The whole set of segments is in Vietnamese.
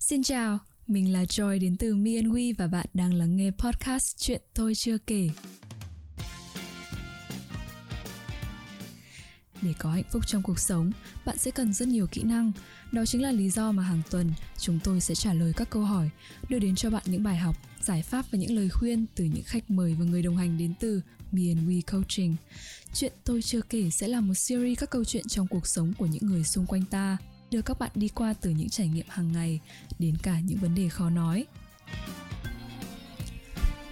Xin chào, mình là Joy đến từ Me and We và bạn đang lắng nghe podcast Chuyện tôi chưa kể. Để có hạnh phúc trong cuộc sống, bạn sẽ cần rất nhiều kỹ năng. Đó chính là lý do mà hàng tuần chúng tôi sẽ trả lời các câu hỏi, đưa đến cho bạn những bài học, giải pháp và những lời khuyên từ những khách mời và người đồng hành đến từ Me and We Coaching. Chuyện tôi chưa kể sẽ là một series các câu chuyện trong cuộc sống của những người xung quanh ta – đưa các bạn đi qua từ những trải nghiệm hàng ngày đến cả những vấn đề khó nói.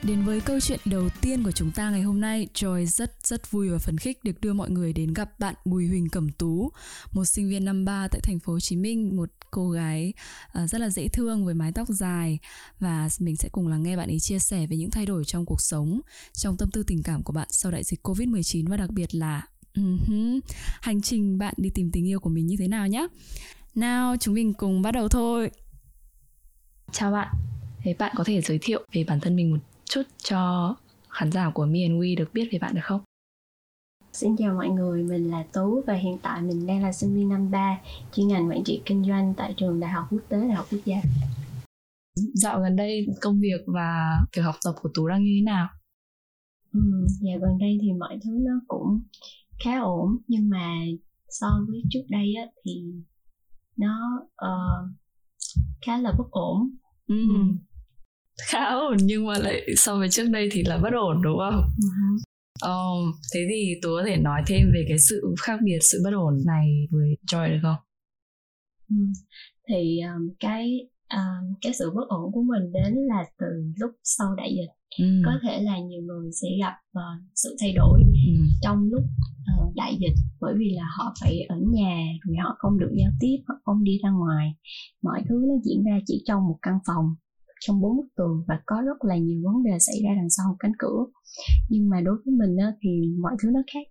Đến với câu chuyện đầu tiên của chúng ta ngày hôm nay, Joy rất rất vui và phấn khích được đưa mọi người đến gặp bạn Bùi Huỳnh Cẩm Tú, một sinh viên năm 3 tại thành phố Hồ Chí Minh, một cô gái à, rất là dễ thương với mái tóc dài và mình sẽ cùng lắng nghe bạn ấy chia sẻ về những thay đổi trong cuộc sống, trong tâm tư tình cảm của bạn sau đại dịch Covid-19 và đặc biệt là uh-huh, hành trình bạn đi tìm tình yêu của mình như thế nào nhé. Nào, chúng mình cùng bắt đầu thôi. Chào bạn. Thế bạn có thể giới thiệu về bản thân mình một chút cho khán giả của Me and We được biết về bạn được không? Xin chào mọi người, mình là Tú và hiện tại mình đang là sinh viên năm 3 chuyên ngành quản trị kinh doanh tại trường Đại học Quốc tế Đại học Quốc gia. Dạo gần đây công việc và việc học tập của Tú đang như thế nào? Ừ, dạo gần đây thì mọi thứ nó cũng khá ổn nhưng mà so với trước đây á, thì nó uh, khá là bất ổn ừ. Ừ. khá ổn nhưng mà lại so với trước đây thì là bất ổn đúng không uh-huh. Oh, thế thì tú có thể nói thêm về cái sự khác biệt sự bất ổn này với Joy được không? Ừ. Thì um, cái um, cái sự bất ổn của mình đến là từ lúc sau đại dịch ừ. có thể là nhiều người sẽ gặp uh, sự thay đổi ừ. trong lúc uh, đại dịch bởi vì là họ phải ở nhà rồi họ không được giao tiếp họ không đi ra ngoài mọi thứ nó diễn ra chỉ trong một căn phòng trong bốn bức tường và có rất là nhiều vấn đề xảy ra đằng sau cánh cửa nhưng mà đối với mình á, thì mọi thứ nó khác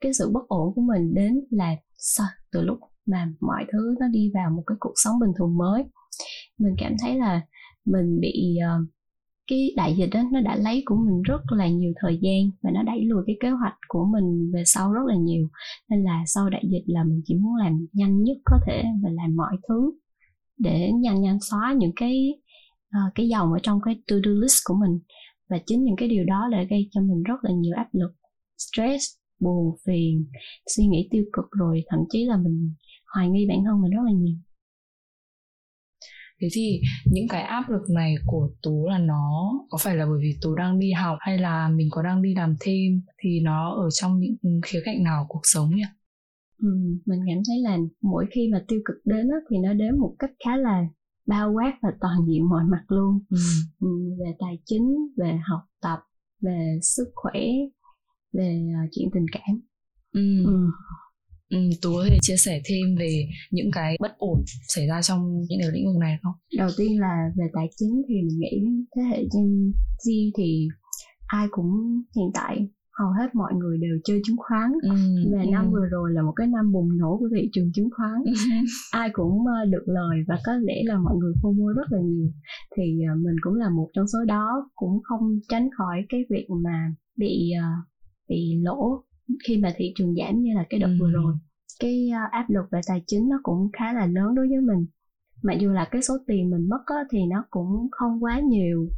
cái sự bất ổn của mình đến là sao từ lúc mà mọi thứ nó đi vào một cái cuộc sống bình thường mới mình cảm thấy là mình bị uh, cái đại dịch đó nó đã lấy của mình rất là nhiều thời gian và nó đẩy lùi cái kế hoạch của mình về sau rất là nhiều. Nên là sau đại dịch là mình chỉ muốn làm nhanh nhất có thể và làm mọi thứ để nhanh nhanh xóa những cái uh, cái dòng ở trong cái to do list của mình. Và chính những cái điều đó đã gây cho mình rất là nhiều áp lực stress buồn phiền suy nghĩ tiêu cực rồi thậm chí là mình hoài nghi bản thân mình rất là nhiều thế thì những cái áp lực này của tú là nó có phải là bởi vì tú đang đi học hay là mình có đang đi làm thêm thì nó ở trong những khía cạnh nào cuộc sống nhỉ ừ, mình cảm thấy là mỗi khi mà tiêu cực đến á, thì nó đến một cách khá là bao quát và toàn diện mọi mặt luôn ừ. Ừ, về tài chính về học tập về sức khỏe về uh, chuyện tình cảm ừ. Ừ. Ừ, Tú có thể chia sẻ thêm về những cái bất ổn xảy ra trong những cái lĩnh vực này không? Đầu tiên là về tài chính thì mình nghĩ thế hệ Gen Z thì ai cũng hiện tại hầu hết mọi người đều chơi chứng khoán ừ, và ừ. năm vừa rồi là một cái năm bùng nổ của thị trường chứng khoán ừ. ai cũng ờ, được lời và có lẽ là mọi người mua rất là nhiều thì ờ, mình cũng là một trong số đó cũng không tránh khỏi cái việc mà bị ờ, bị lỗ khi mà thị trường giảm như là cái đợt ừ. vừa rồi cái uh, áp lực về tài chính nó cũng khá là lớn đối với mình. Mặc dù là cái số tiền mình mất á, thì nó cũng không quá nhiều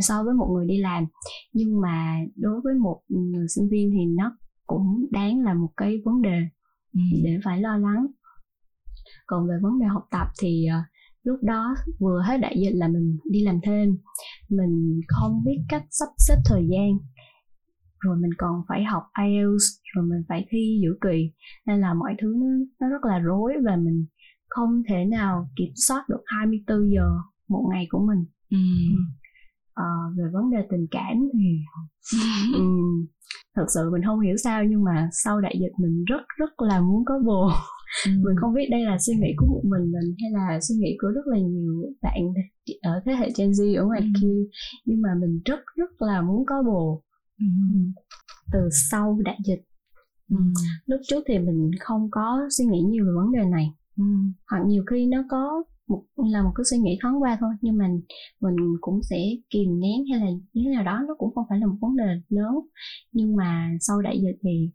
so với một người đi làm. Nhưng mà đối với một người sinh viên thì nó cũng đáng là một cái vấn đề ừ. để phải lo lắng. Còn về vấn đề học tập thì uh, lúc đó vừa hết đại dịch là mình đi làm thêm. Mình không biết cách sắp xếp thời gian rồi mình còn phải học IELTS rồi mình phải thi giữa kỳ nên là mọi thứ nó, nó rất là rối và mình không thể nào kiểm soát được 24 giờ một ngày của mình ừ. à, về vấn đề tình cảm thì um, thật sự mình không hiểu sao nhưng mà sau đại dịch mình rất rất là muốn có bồ ừ. mình không biết đây là suy nghĩ của một mình mình hay là suy nghĩ của rất là nhiều bạn ở thế hệ Gen Z ở ngoài ừ. kia nhưng mà mình rất rất là muốn có bồ Ừ. từ sau đại dịch ừ. lúc trước thì mình không có suy nghĩ nhiều về vấn đề này ừ. hoặc nhiều khi nó có một là một cái suy nghĩ thoáng qua thôi nhưng mà mình cũng sẽ kìm nén hay là như thế nào đó nó cũng không phải là một vấn đề lớn nhưng mà sau đại dịch thì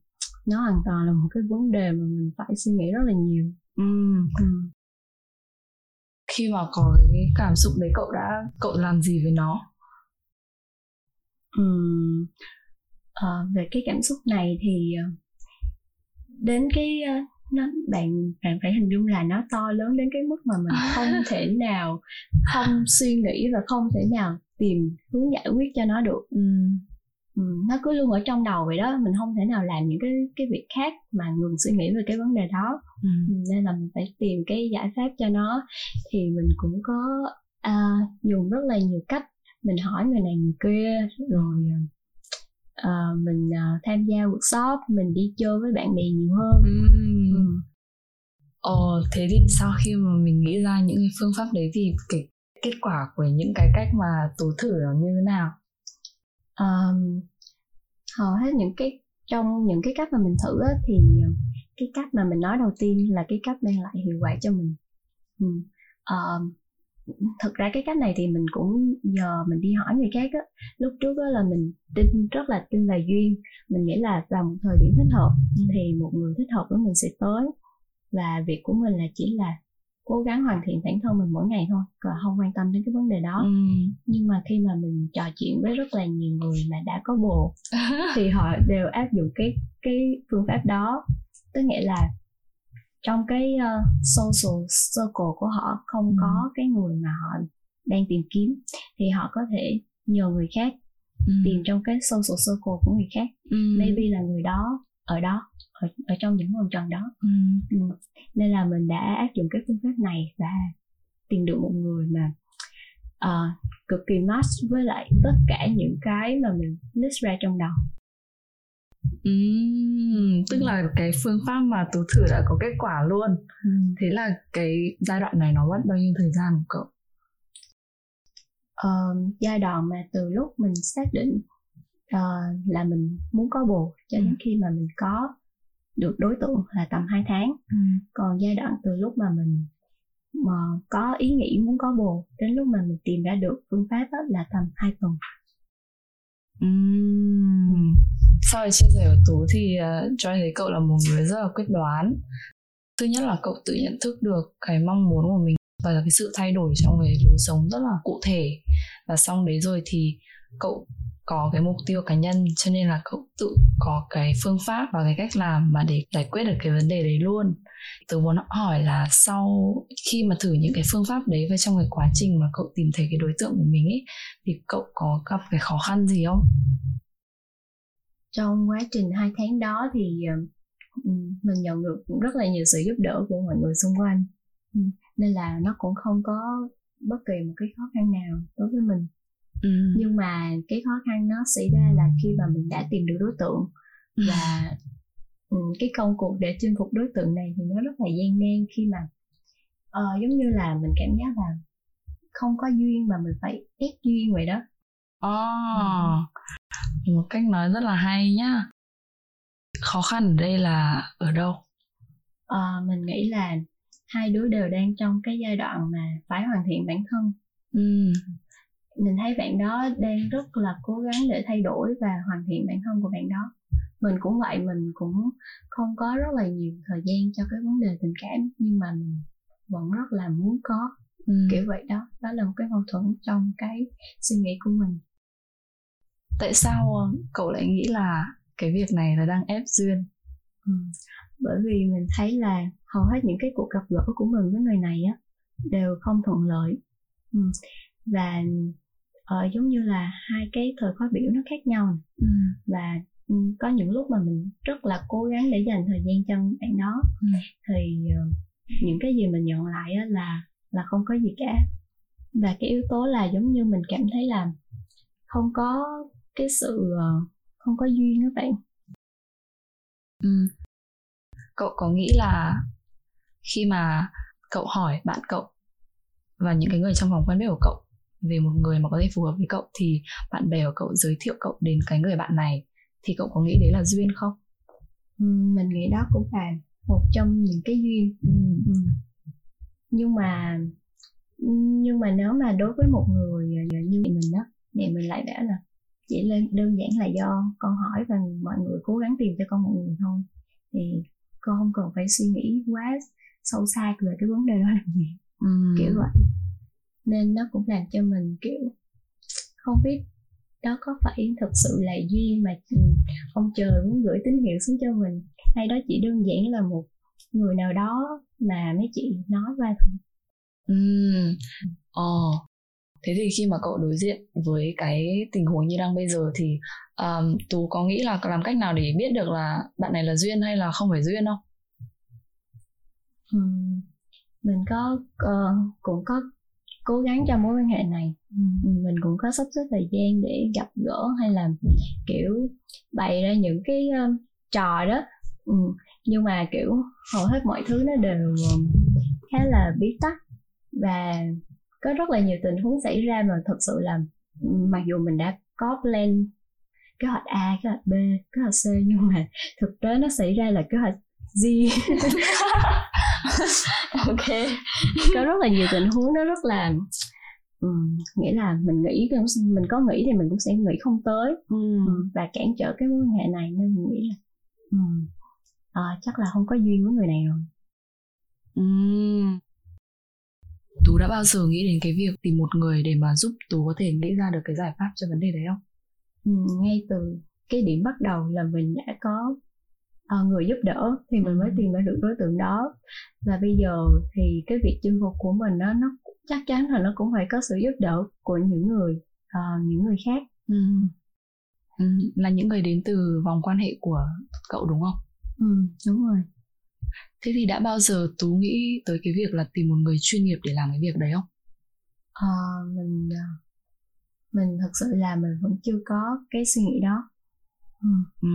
nó hoàn toàn là một cái vấn đề mà mình phải suy nghĩ rất là nhiều ừ. Ừ. khi mà có cái cảm xúc đấy cậu đã cậu làm gì với nó uhm, uh, về cái cảm xúc này thì uh, đến cái uh, nó bạn bạn phải hình dung là nó to lớn đến cái mức mà mình không thể nào không suy nghĩ và không thể nào tìm hướng giải quyết cho nó được. Ừ. Ừ, nó cứ luôn ở trong đầu vậy đó mình không thể nào làm những cái cái việc khác mà ngừng suy nghĩ về cái vấn đề đó. Ừ nên là mình phải tìm cái giải pháp cho nó. Thì mình cũng có uh, dùng rất là nhiều cách mình hỏi người này người kia rồi uh, mình uh, tham gia workshop mình đi chơi với bạn bè nhiều hơn ừ. Ừ. Ờ, thế thì sau khi mà mình nghĩ ra những cái phương pháp đấy thì cái kết quả của những cái cách mà tú thử nó như thế nào? Um, hầu hết những cái trong những cái cách mà mình thử á, thì cái cách mà mình nói đầu tiên là cái cách mang lại hiệu quả cho mình. Ừ. Um, thực ra cái cách này thì mình cũng nhờ mình đi hỏi người khác á. Lúc trước á là mình tin rất là tin vào duyên. Mình nghĩ là vào một thời điểm thích hợp ừ. thì một người thích hợp với mình sẽ tới. Và việc của mình là chỉ là cố gắng hoàn thiện bản thân mình mỗi ngày thôi và không quan tâm đến cái vấn đề đó. Ừ. nhưng mà khi mà mình trò chuyện với rất là nhiều người mà đã có bồ thì họ đều áp dụng cái cái phương pháp đó. Tức nghĩa là trong cái uh, social circle của họ không ừ. có cái người mà họ đang tìm kiếm thì họ có thể nhờ người khác ừ. tìm trong cái social circle của người khác ừ. maybe là người đó ở đó ở, ở trong những vòng tròn đó ừ. Ừ. nên là mình đã áp dụng cái phương pháp này và tìm được một người mà uh, cực kỳ match với lại tất cả những cái mà mình list ra trong đầu Uhm, tức là cái phương pháp mà tú thử đã có kết quả luôn uhm. thế là cái giai đoạn này nó mất bao nhiêu thời gian của cậu uh, giai đoạn mà từ lúc mình xác định uh, là mình muốn có bồ cho đến ừ. khi mà mình có được đối tượng là tầm 2 tháng ừ. còn giai đoạn từ lúc mà mình mà có ý nghĩ muốn có bồ đến lúc mà mình tìm ra được phương pháp là tầm 2 tuần uhm. sau khi chia sẻ của tú thì uh, cho thấy cậu là một người rất là quyết đoán thứ nhất là cậu tự nhận thức được cái mong muốn của mình và cái sự thay đổi trong cái lối sống rất là cụ thể và xong đấy rồi thì cậu có cái mục tiêu cá nhân, cho nên là cậu tự có cái phương pháp và cái cách làm mà để giải quyết được cái vấn đề đấy luôn. Tớ muốn hỏi là sau khi mà thử những cái phương pháp đấy và trong cái quá trình mà cậu tìm thấy cái đối tượng của mình ấy, thì cậu có gặp cái khó khăn gì không? Trong quá trình hai tháng đó thì ờ, ừ, mình nhận được rất là nhiều sự giúp đỡ của mọi người xung quanh. Ừ, nên là nó cũng không có bất kỳ một cái khó khăn nào đối với mình ừ. nhưng mà cái khó khăn nó xảy ra là khi mà mình đã tìm được đối tượng. Ừ. và ừ, cái công cuộc để chinh phục đối tượng này thì nó rất là gian nan khi mà uh, giống như là mình cảm giác là không có duyên mà mình phải ép duyên vậy đó. Oh, ừ. một cách nói rất là hay nhá. Khó khăn ở đây là ở đâu? Uh, mình nghĩ là hai đứa đều đang trong cái giai đoạn mà phải hoàn thiện bản thân. Ừ mình thấy bạn đó đang rất là cố gắng để thay đổi và hoàn thiện bản thân của bạn đó mình cũng vậy mình cũng không có rất là nhiều thời gian cho cái vấn đề tình cảm nhưng mà mình vẫn rất là muốn có ừ. kiểu vậy đó đó là một cái mâu thuẫn trong cái suy nghĩ của mình tại sao ờ, cậu lại nghĩ là cái việc này là đang ép duyên ừ. bởi vì mình thấy là hầu hết những cái cuộc gặp gỡ của mình với người này á đều không thuận lợi ừ. và uh, giống như là hai cái thời khóa biểu nó khác nhau ừ. và ừ, có những lúc mà mình rất là cố gắng để dành thời gian cho bạn đó ừ. thì uh, những cái gì mình nhận lại là là không có gì cả và cái yếu tố là giống như mình cảm thấy là không có cái sự uh, không có duyên đó bạn ừ. cậu có nghĩ là khi mà cậu hỏi bạn cậu và những cái người trong vòng quen biết của cậu về một người mà có thể phù hợp với cậu thì bạn bè của cậu giới thiệu cậu đến cái người bạn này thì cậu có nghĩ đấy là duyên không? Mình nghĩ đó cũng là một trong những cái duyên. Ừ. nhưng mà nhưng mà nếu mà đối với một người như mình đó mẹ mình lại bảo là chỉ lên đơn giản là do con hỏi và mọi người cố gắng tìm cho con một người thôi. Thì con không cần phải suy nghĩ quá sâu xa về cái vấn đề đó làm gì. Ừ. kiểu vậy nên nó cũng làm cho mình kiểu không biết đó có phải thực sự là duyên mà ông trời muốn gửi tín hiệu xuống cho mình hay đó chỉ đơn giản là một người nào đó mà mấy chị nói qua thôi ừ ồ oh. thế thì khi mà cậu đối diện với cái tình huống như đang bây giờ thì um, tú có nghĩ là làm cách nào để biết được là bạn này là duyên hay là không phải duyên không ừ. mình có uh, cũng có cố gắng trong mối quan hệ này ừ. mình cũng có sắp xếp thời gian để gặp gỡ hay là kiểu bày ra những cái uh, trò đó ừ. nhưng mà kiểu hầu hết mọi thứ nó đều khá là bí tắc và có rất là nhiều tình huống xảy ra mà thật sự là mặc dù mình đã có plan kế hoạch A, kế hoạch B, kế hoạch C nhưng mà thực tế nó xảy ra là kế hoạch Z ok có rất là nhiều tình huống nó rất là um, nghĩa là mình nghĩ mình có nghĩ thì mình cũng sẽ nghĩ không tới um, và cản trở cái mối quan hệ này nên mình nghĩ là um, uh, chắc là không có duyên với người này rồi um. Tú đã bao giờ nghĩ đến cái việc tìm một người để mà giúp Tú có thể nghĩ ra được cái giải pháp cho vấn đề đấy không? Ừ, ngay từ cái điểm bắt đầu là mình đã có uh, người giúp đỡ thì mình mới tìm ra được đối tượng đó và bây giờ thì cái việc chinh phục của mình đó nó chắc chắn là nó cũng phải có sự giúp đỡ của những người uh, những người khác ừ. Ừ, là những người đến từ vòng quan hệ của cậu đúng không? Ừ, đúng rồi. Thế thì đã bao giờ Tú nghĩ tới cái việc là tìm một người chuyên nghiệp để làm cái việc đấy không? À, mình mình thật sự là mình vẫn chưa có cái suy nghĩ đó. Ừ. Ừ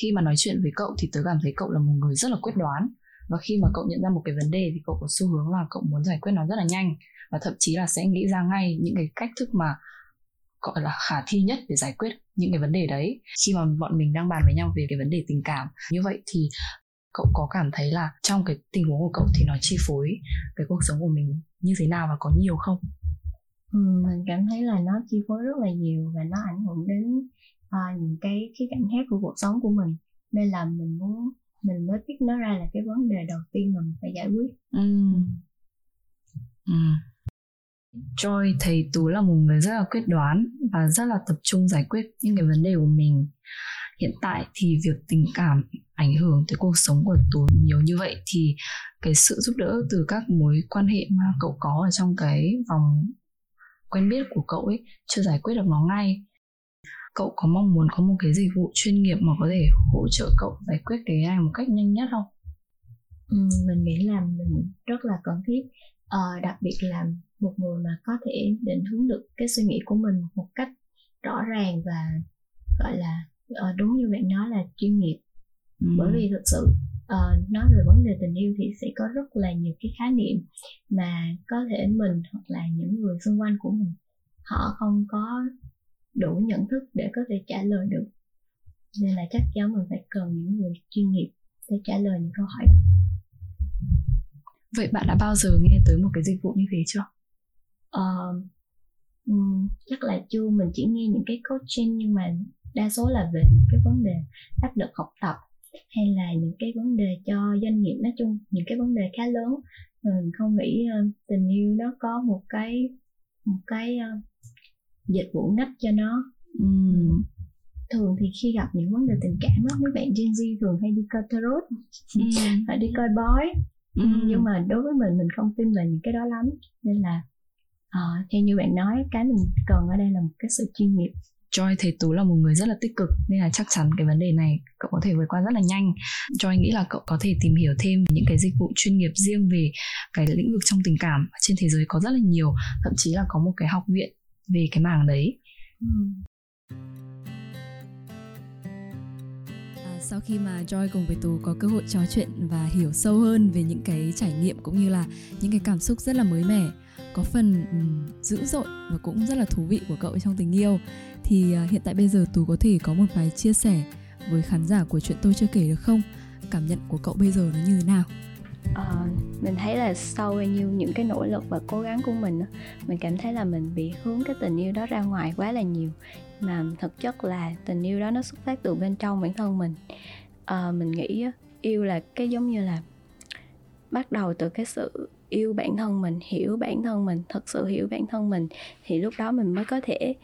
khi mà nói chuyện với cậu thì tớ cảm thấy cậu là một người rất là quyết đoán. Và khi mà cậu nhận ra một cái vấn đề thì cậu có xu hướng là cậu muốn giải quyết nó rất là nhanh. Và thậm chí là sẽ nghĩ ra ngay những cái cách thức mà gọi là khả thi nhất để giải quyết những cái vấn đề đấy. Khi mà bọn mình đang bàn với nhau về cái vấn đề tình cảm như vậy thì cậu có cảm thấy là trong cái tình huống của cậu thì nó chi phối cái cuộc sống của mình như thế nào và có nhiều không? Ừ, mình cảm thấy là nó chi phối rất là nhiều và nó ảnh hưởng đến à, những cái khía cạnh khác của cuộc sống của mình nên là mình muốn mình mới biết nó ra là cái vấn đề đầu tiên mà mình phải giải quyết ừ. Ừ. Joy thầy Tú là một người rất là quyết đoán và rất là tập trung giải quyết những cái vấn đề của mình. Hiện tại thì việc tình cảm ảnh hưởng tới cuộc sống của Tú nhiều như vậy thì cái sự giúp đỡ từ các mối quan hệ mà cậu có ở trong cái vòng quen biết của cậu ấy chưa giải quyết được nó ngay cậu có mong muốn có một cái dịch vụ chuyên nghiệp mà có thể hỗ trợ cậu giải quyết cái này một cách nhanh nhất không? Ừ, mình nghĩ là mình rất là cần thiết. Uh, đặc biệt là một người mà có thể định hướng được cái suy nghĩ của mình một cách rõ ràng và gọi là uh, đúng như bạn nói là chuyên nghiệp. Ừ. bởi vì thực sự uh, nói về vấn đề tình yêu thì sẽ có rất là nhiều cái khái niệm mà có thể mình hoặc là những người xung quanh của mình họ không có đủ nhận thức để có thể trả lời được. Nên là chắc chắn mình phải cần những người chuyên nghiệp để trả lời những câu hỏi đó. Vậy bạn đã bao giờ nghe tới một cái dịch vụ như thế chưa? Uh, um, chắc là chưa. Mình chỉ nghe những cái coaching nhưng mà đa số là về những cái vấn đề áp lực học tập hay là những cái vấn đề cho doanh nghiệp. Nói chung những cái vấn đề khá lớn. Mình không nghĩ uh, tình yêu nó có một cái một cái uh, dịch vụ ngách cho nó uhm. thường thì khi gặp những vấn đề tình cảm á mấy bạn Gen Z thường hay đi coi tarot uhm. phải đi coi bói uhm. nhưng mà đối với mình mình không tin vào những cái đó lắm nên là uh, theo như bạn nói cái mình cần ở đây là một cái sự chuyên nghiệp Joy thấy Tú là một người rất là tích cực nên là chắc chắn cái vấn đề này cậu có thể vượt qua rất là nhanh. Joy nghĩ là cậu có thể tìm hiểu thêm những cái dịch vụ chuyên nghiệp riêng về cái lĩnh vực trong tình cảm trên thế giới có rất là nhiều, thậm chí là có một cái học viện về cái mảng đấy ừ. À, sau khi mà Joy cùng với Tú có cơ hội trò chuyện và hiểu sâu hơn về những cái trải nghiệm cũng như là những cái cảm xúc rất là mới mẻ có phần um, dữ dội và cũng rất là thú vị của cậu trong tình yêu thì uh, hiện tại bây giờ Tú có thể có một vài chia sẻ với khán giả của chuyện tôi chưa kể được không cảm nhận của cậu bây giờ nó như thế nào uh, mình thấy là sau bao nhiêu những cái nỗ lực và cố gắng của mình mình cảm thấy là mình bị hướng cái tình yêu đó ra ngoài quá là nhiều. Mà thực chất là tình yêu đó nó xuất phát từ bên trong bản thân mình. Uh, mình nghĩ yêu là cái giống như là bắt đầu từ cái sự yêu bản thân mình hiểu bản thân mình thật sự hiểu bản thân mình thì lúc đó mình mới có thể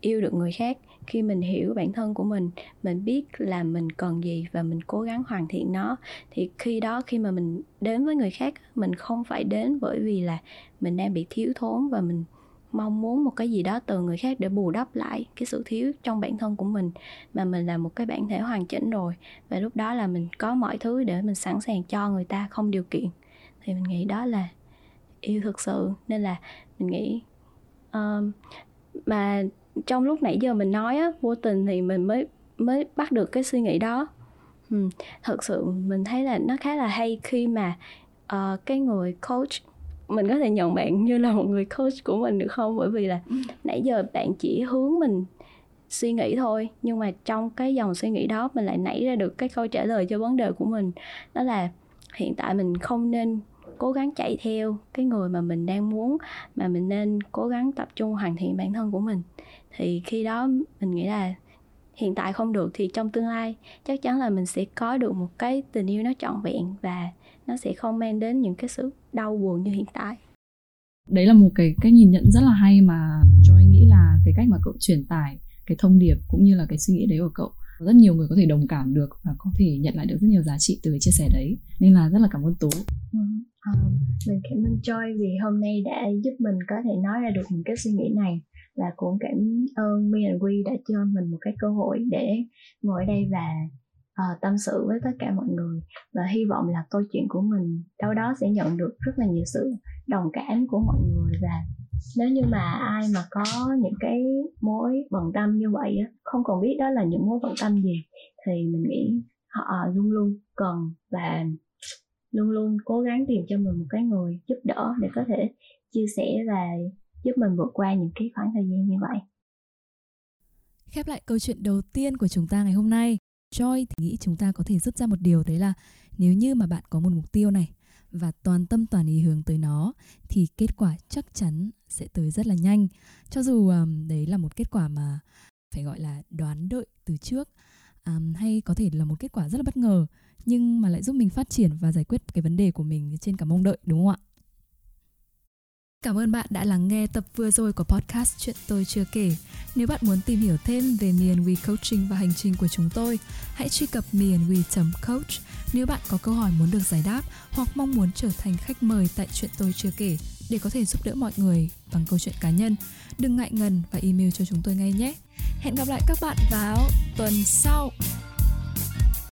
yêu được người khác khi mình hiểu bản thân của mình mình biết là mình cần gì và mình cố gắng hoàn thiện nó thì khi đó khi mà mình đến với người khác mình không phải đến bởi vì là mình đang bị thiếu thốn và mình mong muốn một cái gì đó từ người khác để bù đắp lại cái sự thiếu trong bản thân của mình mà mình là một cái bản thể hoàn chỉnh rồi. Và lúc đó là mình có mọi thứ để mình sẵn sàng cho người ta không điều kiện. Thì mình nghĩ đó là yêu thực sự. Nên là mình nghĩ um, mà trong lúc nãy giờ mình nói á vô tình thì mình mới mới bắt được cái suy nghĩ đó. Ừ, thật sự mình thấy là nó khá là hay khi mà uh, cái người coach mình có thể nhận bạn như là một người coach của mình được không? Bởi vì là nãy giờ bạn chỉ hướng mình suy nghĩ thôi nhưng mà trong cái dòng suy nghĩ đó mình lại nảy ra được cái câu trả lời cho vấn đề của mình. Đó là hiện tại mình không nên cố gắng chạy theo cái người mà mình đang muốn mà mình nên cố gắng tập trung hoàn thiện bản thân của mình. Thì khi đó mình nghĩ là hiện tại không được thì trong tương lai chắc chắn là mình sẽ có được một cái tình yêu nó trọn vẹn và nó sẽ không mang đến những cái sự đau buồn như hiện tại. Đấy là một cái cách nhìn nhận rất là hay mà Joy nghĩ là cái cách mà cậu truyền tải cái thông điệp cũng như là cái suy nghĩ đấy của cậu rất nhiều người có thể đồng cảm được và có thể nhận lại được rất nhiều giá trị từ cái chia sẻ đấy. Nên là rất là cảm ơn tú. Ừ à, mình cảm ơn Joy vì hôm nay đã giúp mình có thể nói ra được những cái suy nghĩ này và cũng cảm ơn Mi and We đã cho mình một cái cơ hội để ngồi đây và uh, tâm sự với tất cả mọi người. Và hy vọng là câu chuyện của mình đâu đó sẽ nhận được rất là nhiều sự đồng cảm của mọi người. Và nếu như mà ai mà có những cái mối bận tâm như vậy á không còn biết đó là những mối bận tâm gì thì mình nghĩ họ ờ, luôn luôn cần và luôn luôn cố gắng tìm cho mình một cái người giúp đỡ để có thể chia sẻ và giúp mình vượt qua những cái khoảng thời gian như vậy khép lại câu chuyện đầu tiên của chúng ta ngày hôm nay Joy thì nghĩ chúng ta có thể rút ra một điều đấy là nếu như mà bạn có một mục tiêu này và toàn tâm toàn ý hướng tới nó thì kết quả chắc chắn sẽ tới rất là nhanh. Cho dù um, đấy là một kết quả mà phải gọi là đoán đợi từ trước um, hay có thể là một kết quả rất là bất ngờ nhưng mà lại giúp mình phát triển và giải quyết cái vấn đề của mình trên cả mong đợi đúng không ạ? Cảm ơn bạn đã lắng nghe tập vừa rồi của podcast Chuyện tôi chưa kể. Nếu bạn muốn tìm hiểu thêm về Me and We Coaching và hành trình của chúng tôi, hãy truy cập meandwe.coach nếu bạn có câu hỏi muốn được giải đáp hoặc mong muốn trở thành khách mời tại Chuyện tôi chưa kể để có thể giúp đỡ mọi người bằng câu chuyện cá nhân. Đừng ngại ngần và email cho chúng tôi ngay nhé. Hẹn gặp lại các bạn vào tuần sau.